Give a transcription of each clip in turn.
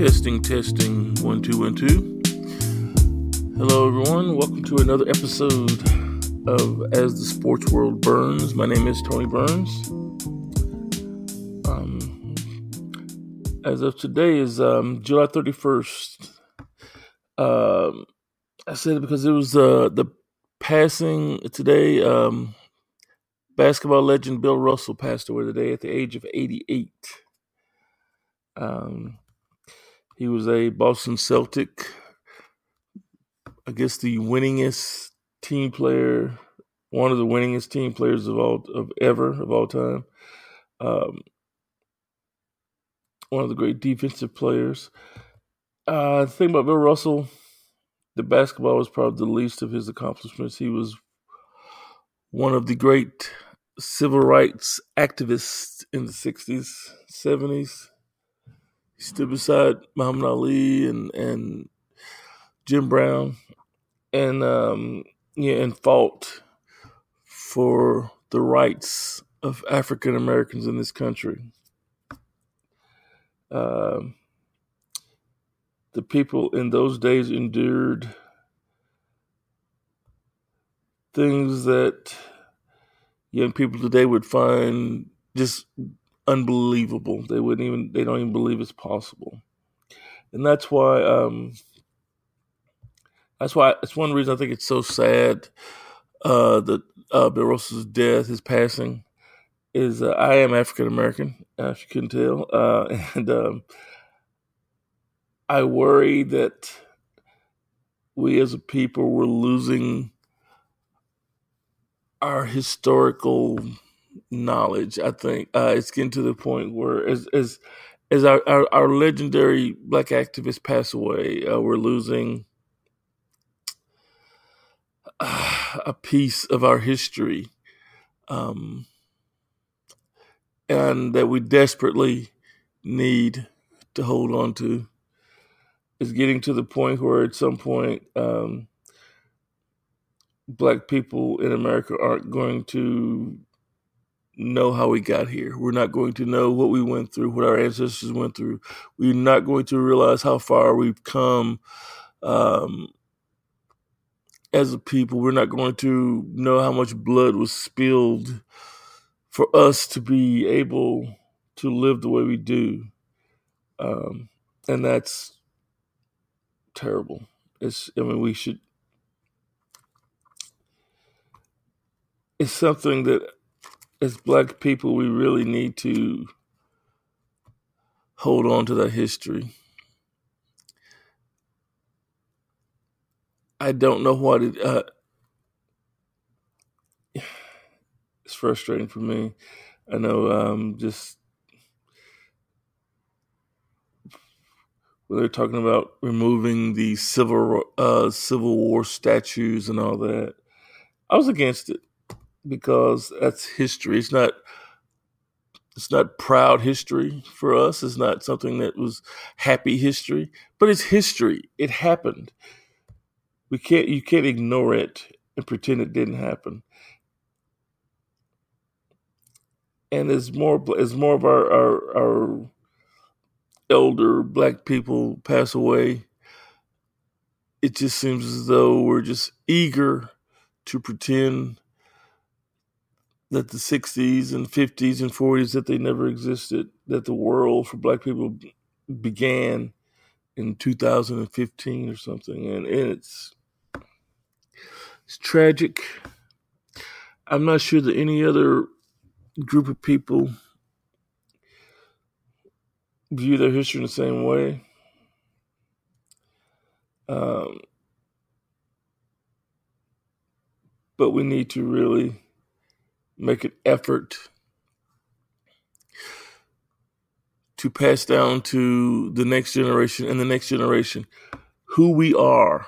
Testing, testing, one, two, one, two. Hello, everyone. Welcome to another episode of As the Sports World Burns. My name is Tony Burns. Um, as of today is um, July 31st. Um, I said it because it was uh, the passing today. Um, basketball legend Bill Russell passed away today at the age of 88. Um, he was a Boston Celtic, I guess the winningest team player, one of the winningest team players of all of ever of all time. Um, one of the great defensive players. Uh, the thing about Bill Russell, the basketball was probably the least of his accomplishments. He was one of the great civil rights activists in the 60s, 70s. He stood beside Muhammad Ali and, and Jim Brown and um, yeah, and fought for the rights of African Americans in this country. Uh, the people in those days endured things that young people today would find just unbelievable. They wouldn't even they don't even believe it's possible. And that's why um that's why it's one reason I think it's so sad uh that uh Bill Russell's death, his passing, is uh, I am African American, if you couldn't tell. Uh and um I worry that we as a people were losing our historical knowledge. I think uh, it's getting to the point where, as as as our our, our legendary black activists pass away, uh, we're losing a piece of our history, um, and that we desperately need to hold on to. Is getting to the point where, at some point. Um, black people in America aren't going to know how we got here. We're not going to know what we went through, what our ancestors went through. We're not going to realize how far we've come um, as a people. We're not going to know how much blood was spilled for us to be able to live the way we do. Um, and that's terrible. It's, I mean, we should it's something that as black people we really need to hold on to that history. I don't know what it uh, it's frustrating for me. I know um, just when they're talking about removing the civil uh, Civil War statues and all that. I was against it because that's history. It's not it's not proud history for us. It's not something that was happy history, but it's history. It happened. We can't you can't ignore it and pretend it didn't happen. And as more as more of our our, our elder black people pass away, it just seems as though we're just eager to pretend that the 60s and 50s and 40s that they never existed that the world for black people began in 2015 or something. And, and it's it's tragic. I'm not sure that any other group of people view their history in the same way. Um, but we need to really make an effort to pass down to the next generation and the next generation who we are,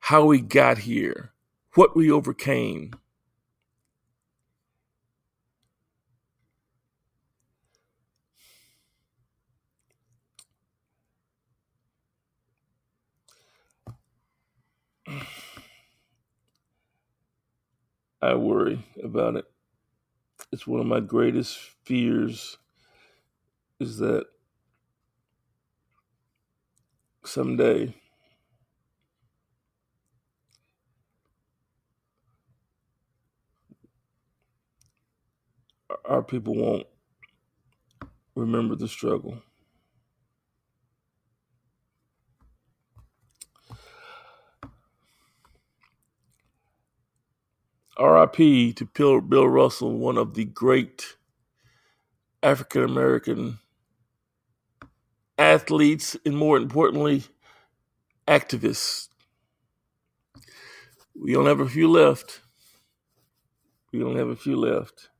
how we got here, what we overcame. I worry about it it's one of my greatest fears is that someday our people won't remember the struggle. RIP to Bill Russell, one of the great African American athletes, and more importantly, activists. We only have a few left. We only have a few left.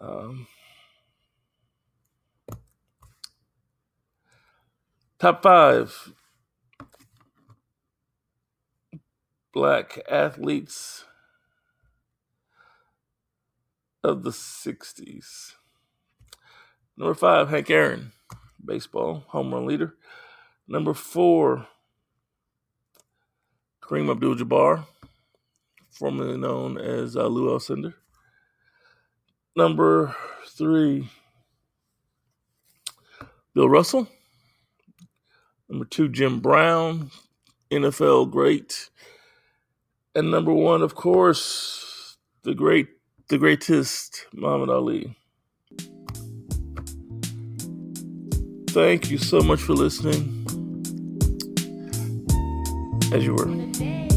Um, top five black athletes of the 60s. Number five, Hank Aaron, baseball home run leader. Number four, Kareem Abdul Jabbar, formerly known as uh, Lou Alcindor. Number three, Bill Russell. Number two, Jim Brown, NFL great. And number one, of course, the great the greatest Muhammad Ali. Thank you so much for listening. As you were.